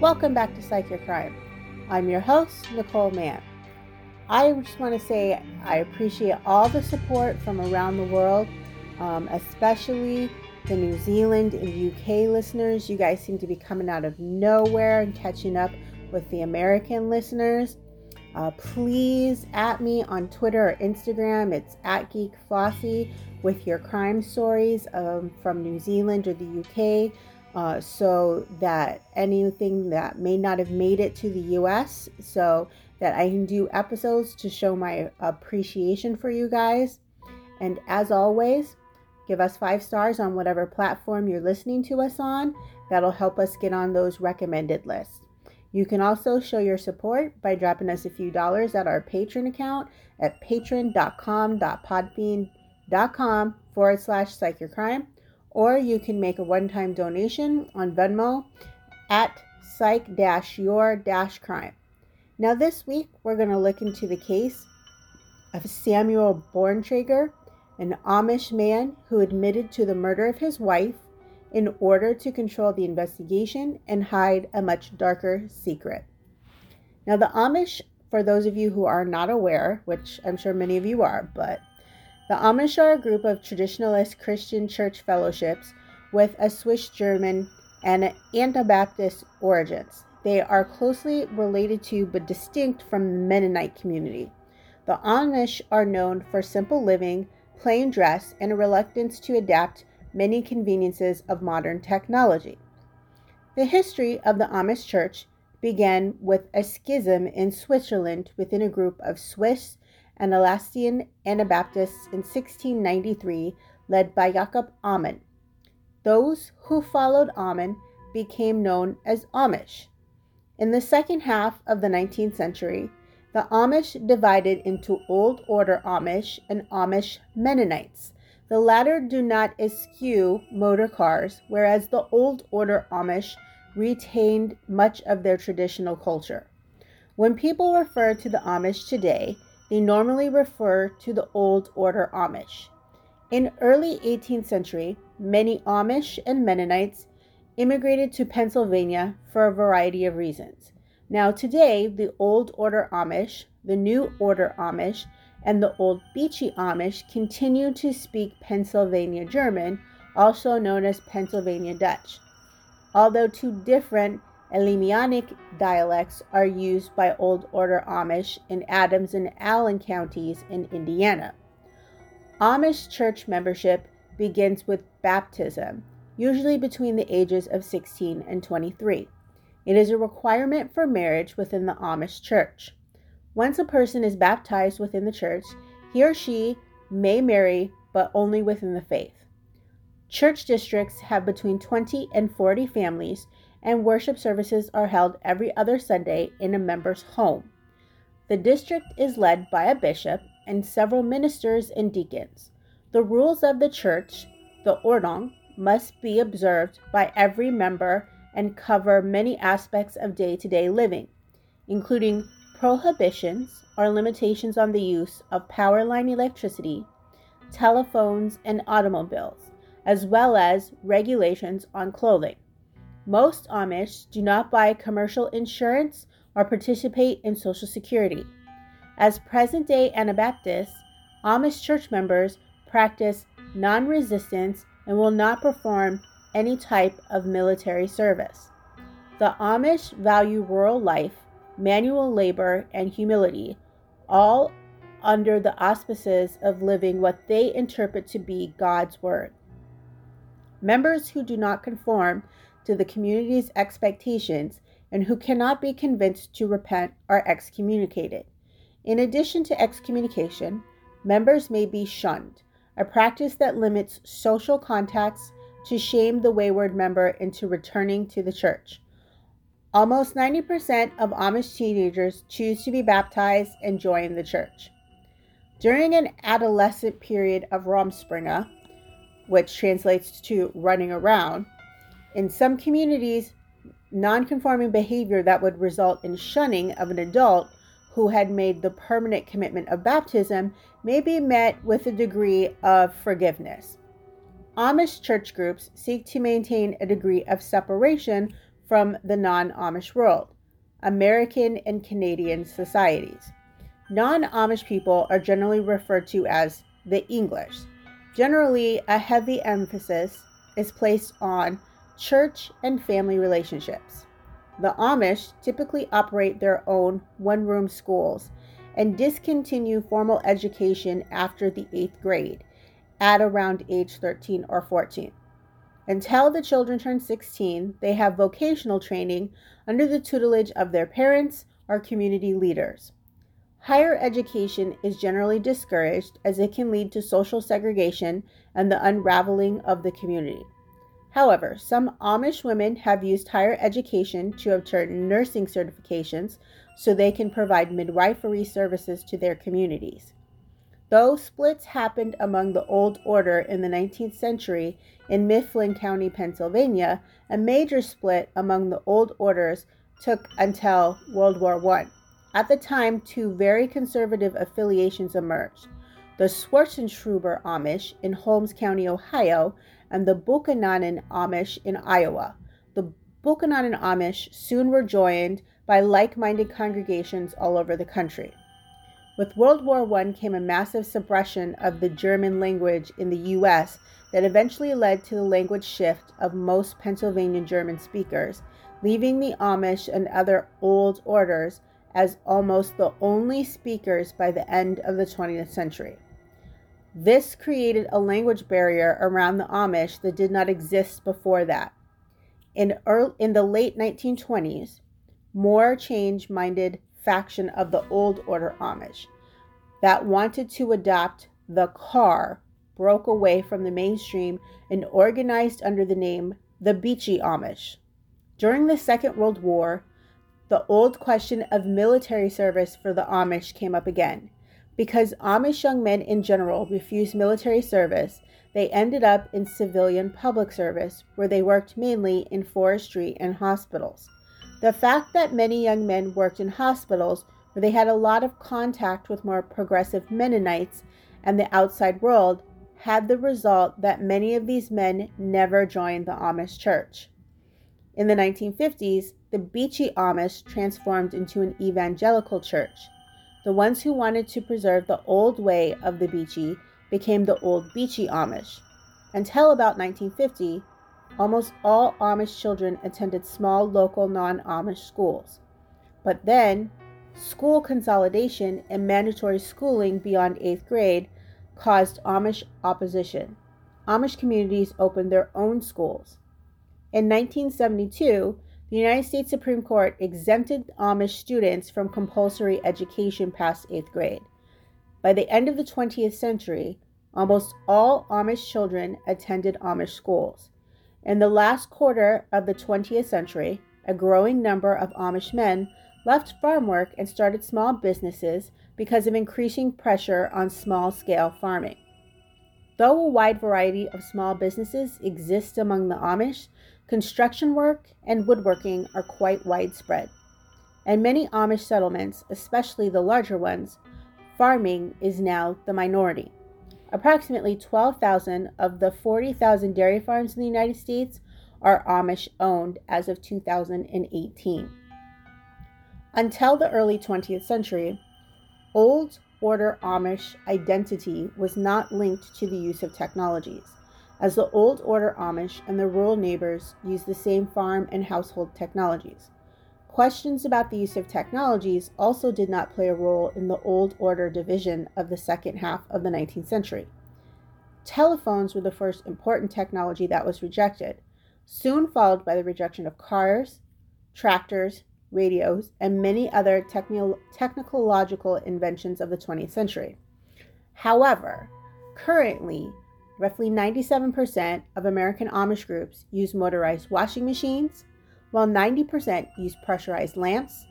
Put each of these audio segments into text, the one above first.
Welcome back to Psych Your Crime. I'm your host, Nicole Mann. I just want to say I appreciate all the support from around the world, um, especially the New Zealand and UK listeners. You guys seem to be coming out of nowhere and catching up with the American listeners. Uh, please at me on Twitter or Instagram. It's at Geek Flossie with your crime stories um, from New Zealand or the UK. Uh, so that anything that may not have made it to the US, so that I can do episodes to show my appreciation for you guys. And as always, give us five stars on whatever platform you're listening to us on. That'll help us get on those recommended lists. You can also show your support by dropping us a few dollars at our Patreon account at patreon.com.podbean.com forward slash psychyourcrime, or you can make a one time donation on Venmo at psych your crime. Now, this week, we're going to look into the case of Samuel Borntreger, an Amish man who admitted to the murder of his wife in order to control the investigation and hide a much darker secret. Now, the Amish, for those of you who are not aware, which I'm sure many of you are, but the Amish are a group of traditionalist Christian church fellowships with a Swiss German and Anabaptist origins. They are closely related to but distinct from the Mennonite community. The Amish are known for simple living, plain dress, and a reluctance to adapt many conveniences of modern technology. The history of the Amish Church began with a schism in Switzerland within a group of Swiss and Alsatian Anabaptists in 1693, led by Jacob Amann. Those who followed Amann became known as Amish. In the second half of the 19th century, the Amish divided into Old Order Amish and Amish Mennonites. The latter do not eschew motor cars, whereas the Old Order Amish retained much of their traditional culture. When people refer to the Amish today, they normally refer to the Old Order Amish. In early 18th century, many Amish and Mennonites immigrated to Pennsylvania for a variety of reasons. Now, today, the Old Order Amish, the New Order Amish, and the Old Beachy Amish continue to speak Pennsylvania German, also known as Pennsylvania Dutch. Although two different Alemannic dialects are used by Old Order Amish in Adams and Allen counties in Indiana. Amish church membership begins with baptism, usually between the ages of 16 and 23. It is a requirement for marriage within the Amish church. Once a person is baptized within the church, he or she may marry, but only within the faith. Church districts have between 20 and 40 families, and worship services are held every other Sunday in a member's home. The district is led by a bishop and several ministers and deacons. The rules of the church, the Ordnung, must be observed by every member and cover many aspects of day to day living, including prohibitions or limitations on the use of power line electricity, telephones, and automobiles, as well as regulations on clothing. Most Amish do not buy commercial insurance or participate in Social Security. As present day Anabaptists, Amish church members practice non resistance and will not perform any type of military service. The Amish value rural life, manual labor, and humility, all under the auspices of living what they interpret to be God's Word. Members who do not conform to the community's expectations and who cannot be convinced to repent are excommunicated. In addition to excommunication, members may be shunned, a practice that limits social contacts to shame the wayward member into returning to the church. Almost 90% of Amish teenagers choose to be baptized and join the church. During an adolescent period of Rumspringa, which translates to running around, in some communities, nonconforming behavior that would result in shunning of an adult who had made the permanent commitment of baptism may be met with a degree of forgiveness. Amish church groups seek to maintain a degree of separation from the non Amish world, American and Canadian societies. Non Amish people are generally referred to as the English. Generally, a heavy emphasis is placed on church and family relationships. The Amish typically operate their own one room schools and discontinue formal education after the eighth grade at around age 13 or 14. Until the children turn 16, they have vocational training under the tutelage of their parents or community leaders. Higher education is generally discouraged as it can lead to social segregation and the unraveling of the community. However, some Amish women have used higher education to obtain nursing certifications so they can provide midwifery services to their communities. Though splits happened among the Old Order in the 19th century in Mifflin County, Pennsylvania, a major split among the Old Orders took until World War I. At the time, two very conservative affiliations emerged the Swartzentruber Amish in Holmes County, Ohio, and the Buchanan Amish in Iowa. The Buchanan Amish soon were joined by like minded congregations all over the country. With World War I came a massive suppression of the German language in the U.S. that eventually led to the language shift of most Pennsylvania German speakers, leaving the Amish and other old orders as almost the only speakers by the end of the 20th century. This created a language barrier around the Amish that did not exist before that. In, early, in the late 1920s, more change minded faction of the Old Order Amish that wanted to adopt the car broke away from the mainstream and organized under the name the Beachy Amish. During the Second World War, the old question of military service for the Amish came up again. Because Amish young men in general refused military service, they ended up in civilian public service, where they worked mainly in forestry and hospitals. The fact that many young men worked in hospitals where they had a lot of contact with more progressive Mennonites and the outside world had the result that many of these men never joined the Amish church. In the 1950s, the Beachy Amish transformed into an evangelical church. The ones who wanted to preserve the old way of the Beachy became the Old Beachy Amish. Until about 1950, almost all Amish children attended small local non Amish schools. But then, school consolidation and mandatory schooling beyond eighth grade caused Amish opposition. Amish communities opened their own schools. In 1972, the United States Supreme Court exempted Amish students from compulsory education past eighth grade. By the end of the 20th century, almost all Amish children attended Amish schools. In the last quarter of the 20th century, a growing number of Amish men left farm work and started small businesses because of increasing pressure on small scale farming. Though a wide variety of small businesses exist among the Amish, construction work and woodworking are quite widespread. and many Amish settlements, especially the larger ones, farming is now the minority. Approximately 12,000 of the 40,000 dairy farms in the United States are Amish owned as of 2018. Until the early 20th century, Old Order Amish identity was not linked to the use of technologies, as the Old Order Amish and their rural neighbors used the same farm and household technologies. Questions about the use of technologies also did not play a role in the Old Order division of the second half of the 19th century. Telephones were the first important technology that was rejected, soon followed by the rejection of cars, tractors, radios, and many other techno- technological inventions of the 20th century. However, currently, roughly 97% of American Amish groups use motorized washing machines, while 90% use pressurized lamps,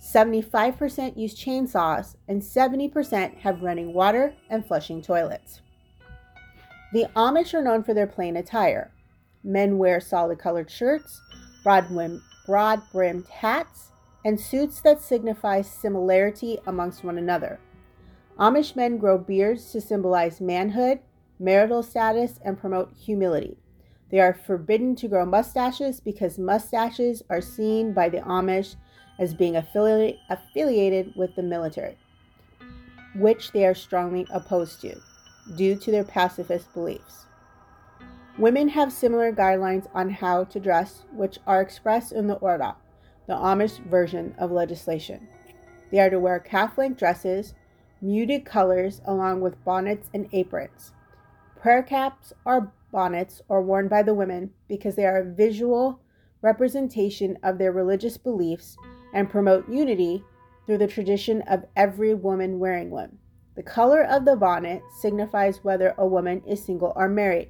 75% use chainsaws, and 70% have running water and flushing toilets. The Amish are known for their plain attire. Men wear solid colored shirts, broad, broad brimmed hats, and suits that signify similarity amongst one another. Amish men grow beards to symbolize manhood, marital status, and promote humility. They are forbidden to grow mustaches because mustaches are seen by the Amish as being affili- affiliated with the military, which they are strongly opposed to due to their pacifist beliefs. Women have similar guidelines on how to dress, which are expressed in the Orda, the Amish version of legislation. They are to wear calf length dresses, muted colors, along with bonnets and aprons. Prayer caps or bonnets are worn by the women because they are a visual representation of their religious beliefs and promote unity through the tradition of every woman wearing one. The color of the bonnet signifies whether a woman is single or married.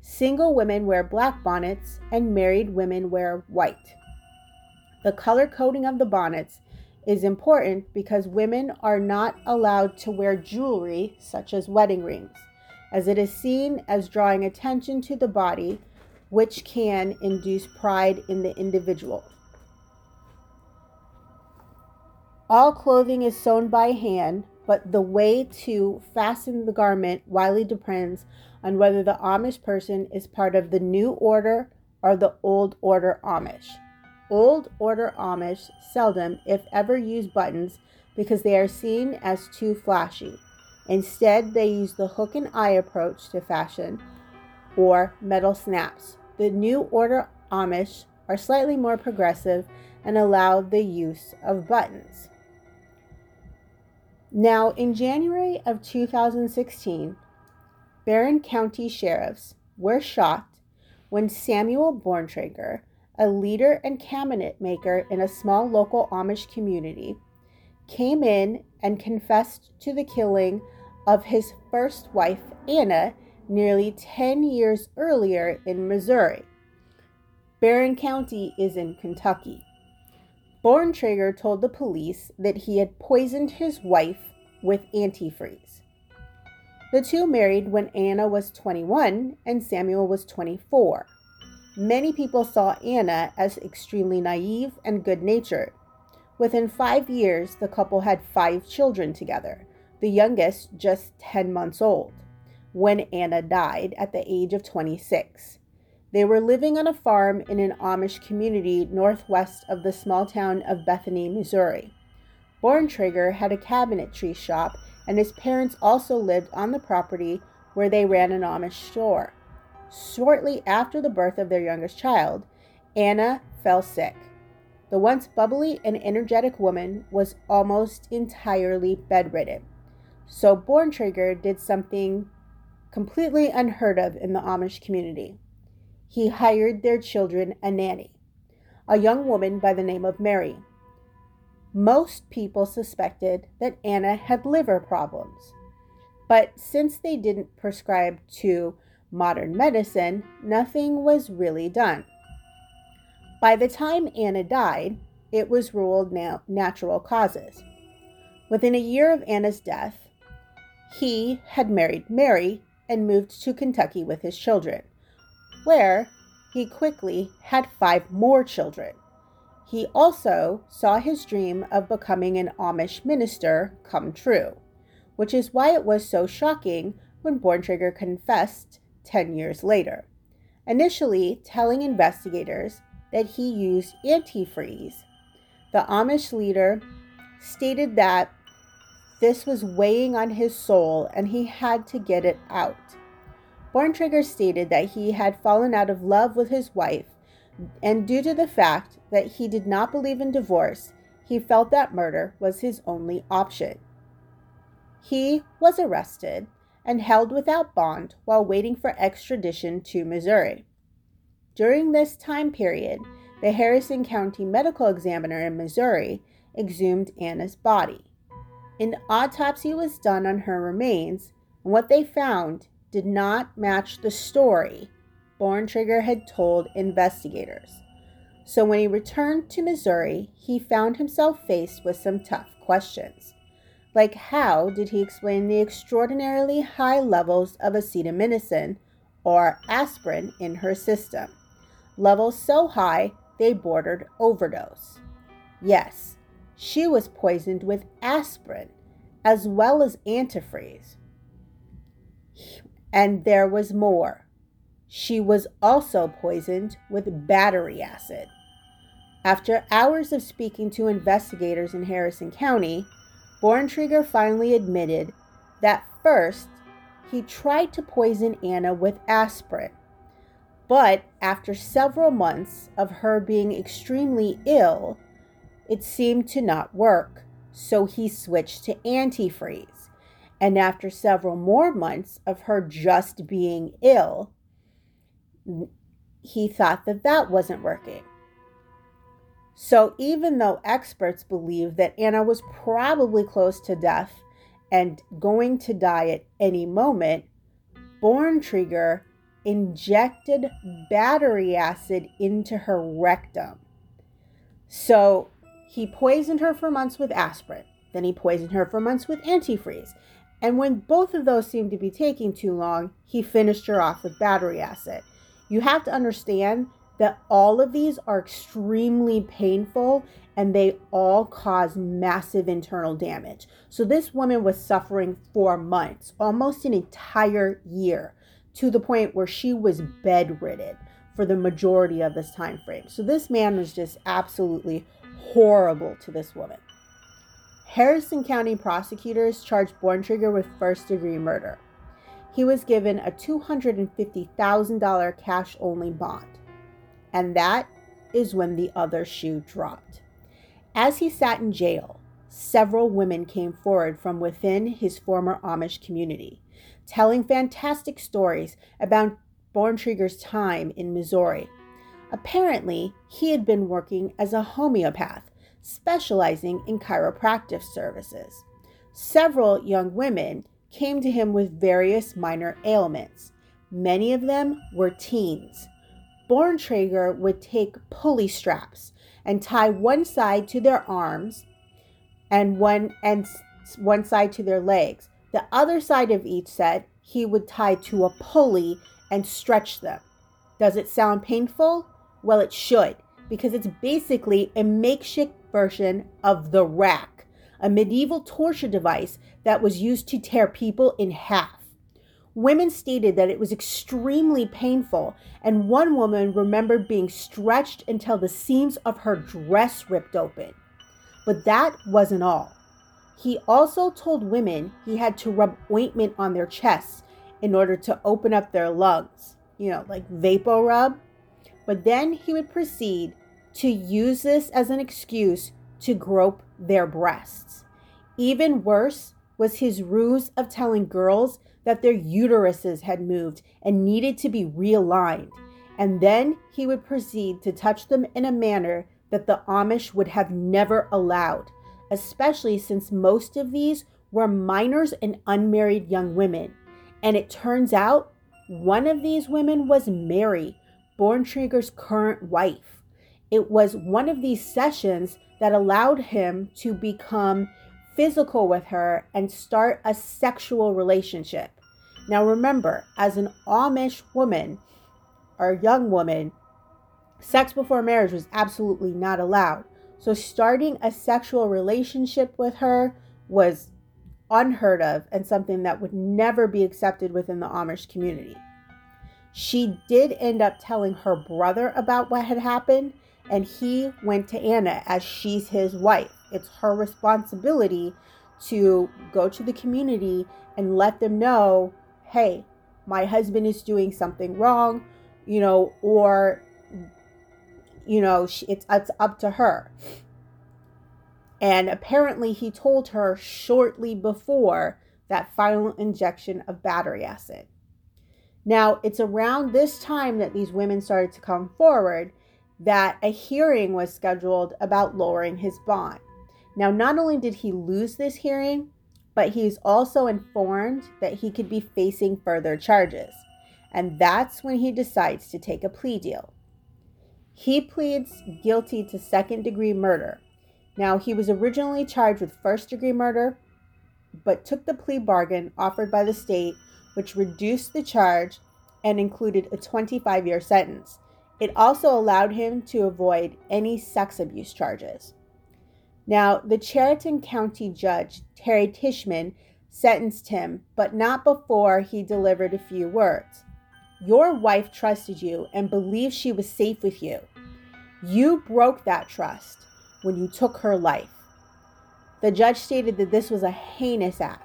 Single women wear black bonnets and married women wear white. The color coding of the bonnets is important because women are not allowed to wear jewelry such as wedding rings, as it is seen as drawing attention to the body, which can induce pride in the individual. All clothing is sewn by hand, but the way to fasten the garment widely depends on whether the Amish person is part of the New Order or the Old Order Amish. Old Order Amish seldom, if ever, use buttons because they are seen as too flashy. Instead, they use the hook and eye approach to fashion or metal snaps. The New Order Amish are slightly more progressive and allow the use of buttons. Now, in January of 2016, Barren County sheriffs were shocked when Samuel Borntreger, a leader and cabinet maker in a small local Amish community, came in and confessed to the killing of his first wife, Anna, nearly 10 years earlier in Missouri. Barren County is in Kentucky. Borntreger told the police that he had poisoned his wife with antifreeze. The two married when Anna was 21 and Samuel was 24. Many people saw Anna as extremely naive and good natured. Within five years, the couple had five children together, the youngest just 10 months old, when Anna died at the age of 26. They were living on a farm in an Amish community northwest of the small town of Bethany, Missouri. Borntreger had a cabinetry shop, and his parents also lived on the property where they ran an Amish store. Shortly after the birth of their youngest child, Anna fell sick. The once bubbly and energetic woman was almost entirely bedridden. So Borntreger did something completely unheard of in the Amish community. He hired their children a nanny, a young woman by the name of Mary. Most people suspected that Anna had liver problems. But since they didn't prescribe to modern medicine, nothing was really done. By the time Anna died, it was ruled na- natural causes. Within a year of Anna's death, he had married Mary and moved to Kentucky with his children, where he quickly had five more children. He also saw his dream of becoming an Amish minister come true, which is why it was so shocking when Borntreger confessed 10 years later, initially telling investigators that he used antifreeze. The Amish leader stated that this was weighing on his soul and he had to get it out. Borntreger stated that he had fallen out of love with his wife and due to the fact that he did not believe in divorce, he felt that murder was his only option. He was arrested and held without bond while waiting for extradition to Missouri. During this time period, the Harrison County Medical Examiner in Missouri exhumed Anna's body. An autopsy was done on her remains, and what they found did not match the story Borntreger had told investigators. So when he returned to Missouri, he found himself faced with some tough questions. Like, how did he explain the extraordinarily high levels of acetaminophen, or aspirin, in her system? Levels so high they bordered overdose. Yes, she was poisoned with aspirin as well as antifreeze. And there was more. she was also poisoned with battery acid. After hours of speaking to investigators in Harrison County, Borntreger finally admitted that first he tried to poison Anna with aspirin. But after several months of her being extremely ill, it seemed to not work, so he switched to antifreeze. And after several more months of her just being ill, he thought that that wasn't working. So, even though experts believe that Anna was probably close to death and going to die at any moment, Borntreger injected battery acid into her rectum. So, he poisoned her for months with aspirin. Then he poisoned her for months with antifreeze. And when both of those seemed to be taking too long, he finished her off with battery acid. You have to understand that all of these are extremely painful and they all cause massive internal damage. So this woman was suffering for months, almost an entire year, to the point where she was bedridden for the majority of this time frame. So this man was just absolutely horrible to this woman. Harrison County prosecutors charged Borntreger with first degree murder. He was given a $250,000 cash only bond. And that is when the other shoe dropped. As he sat in jail, several women came forward from within his former Amish community, telling fantastic stories about Borntreger's time in Missouri. Apparently, he had been working as a homeopath, specializing in chiropractic services. Several young women came to him with various minor ailments. Many of them were teens. Borntreger would take pulley straps and tie one side to their arms and one and one side to their legs. The other side of each set he would tie to a pulley and stretch them. Does it sound painful? Well, it should, because it's basically a makeshift version of the rack, a medieval torture device that was used to tear people in half. Women stated that it was extremely painful, and one woman remembered being stretched until the seams of her dress ripped open. But that wasn't all. He also told women he had to rub ointment on their chests in order to open up their lungs, you know, like vapor rub. But then he would proceed to use this as an excuse to grope their breasts. Even worse was his ruse of telling girls that their uteruses had moved and needed to be realigned. And then he would proceed to touch them in a manner that the Amish would have never allowed, especially since most of these were minors and unmarried young women. And it turns out one of these women was Mary, Borntreger's current wife. It was one of these sessions that allowed him to become physical with her and start a sexual relationship. Now, remember, as an Amish woman or young woman, sex before marriage was absolutely not allowed. So, starting a sexual relationship with her was unheard of and something that would never be accepted within the Amish community. She did end up telling her brother about what had happened, and he went to Anna as she's his wife. It's her responsibility to go to the community and let them know hey, my husband is doing something wrong, you know, or, you know, it's, it's up to her. And apparently, he told her shortly before that final injection of battery acid. Now, it's around this time that these women started to come forward that a hearing was scheduled about lowering his bond. Now, not only did he lose this hearing, but he's also informed that he could be facing further charges. And that's when he decides to take a plea deal. He pleads guilty to second degree murder. Now, he was originally charged with first degree murder, but took the plea bargain offered by the state, which reduced the charge and included a 25 year sentence. It also allowed him to avoid any sex abuse charges. Now, the Chariton County judge, Terry Tishman, sentenced him, but not before he delivered a few words. Your wife trusted you and believed she was safe with you. You broke that trust when you took her life. The judge stated that this was a heinous act.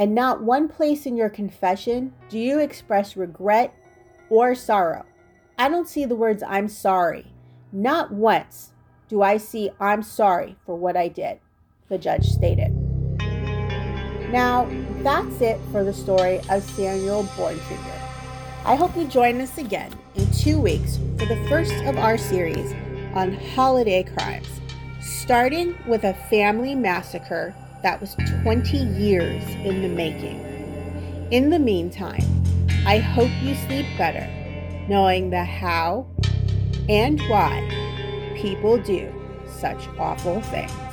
And not one place in your confession do you express regret or sorrow. I don't see the words I'm sorry. Not once do I see I'm sorry for what I did, the judge stated. Now, that's it for the story of Samuel Borntreger. I hope you join us again in two weeks for the first of our series on holiday crimes, starting with a family massacre that was 20 years in the making. In the meantime, I hope you sleep better, knowing the how and why people do such awful things.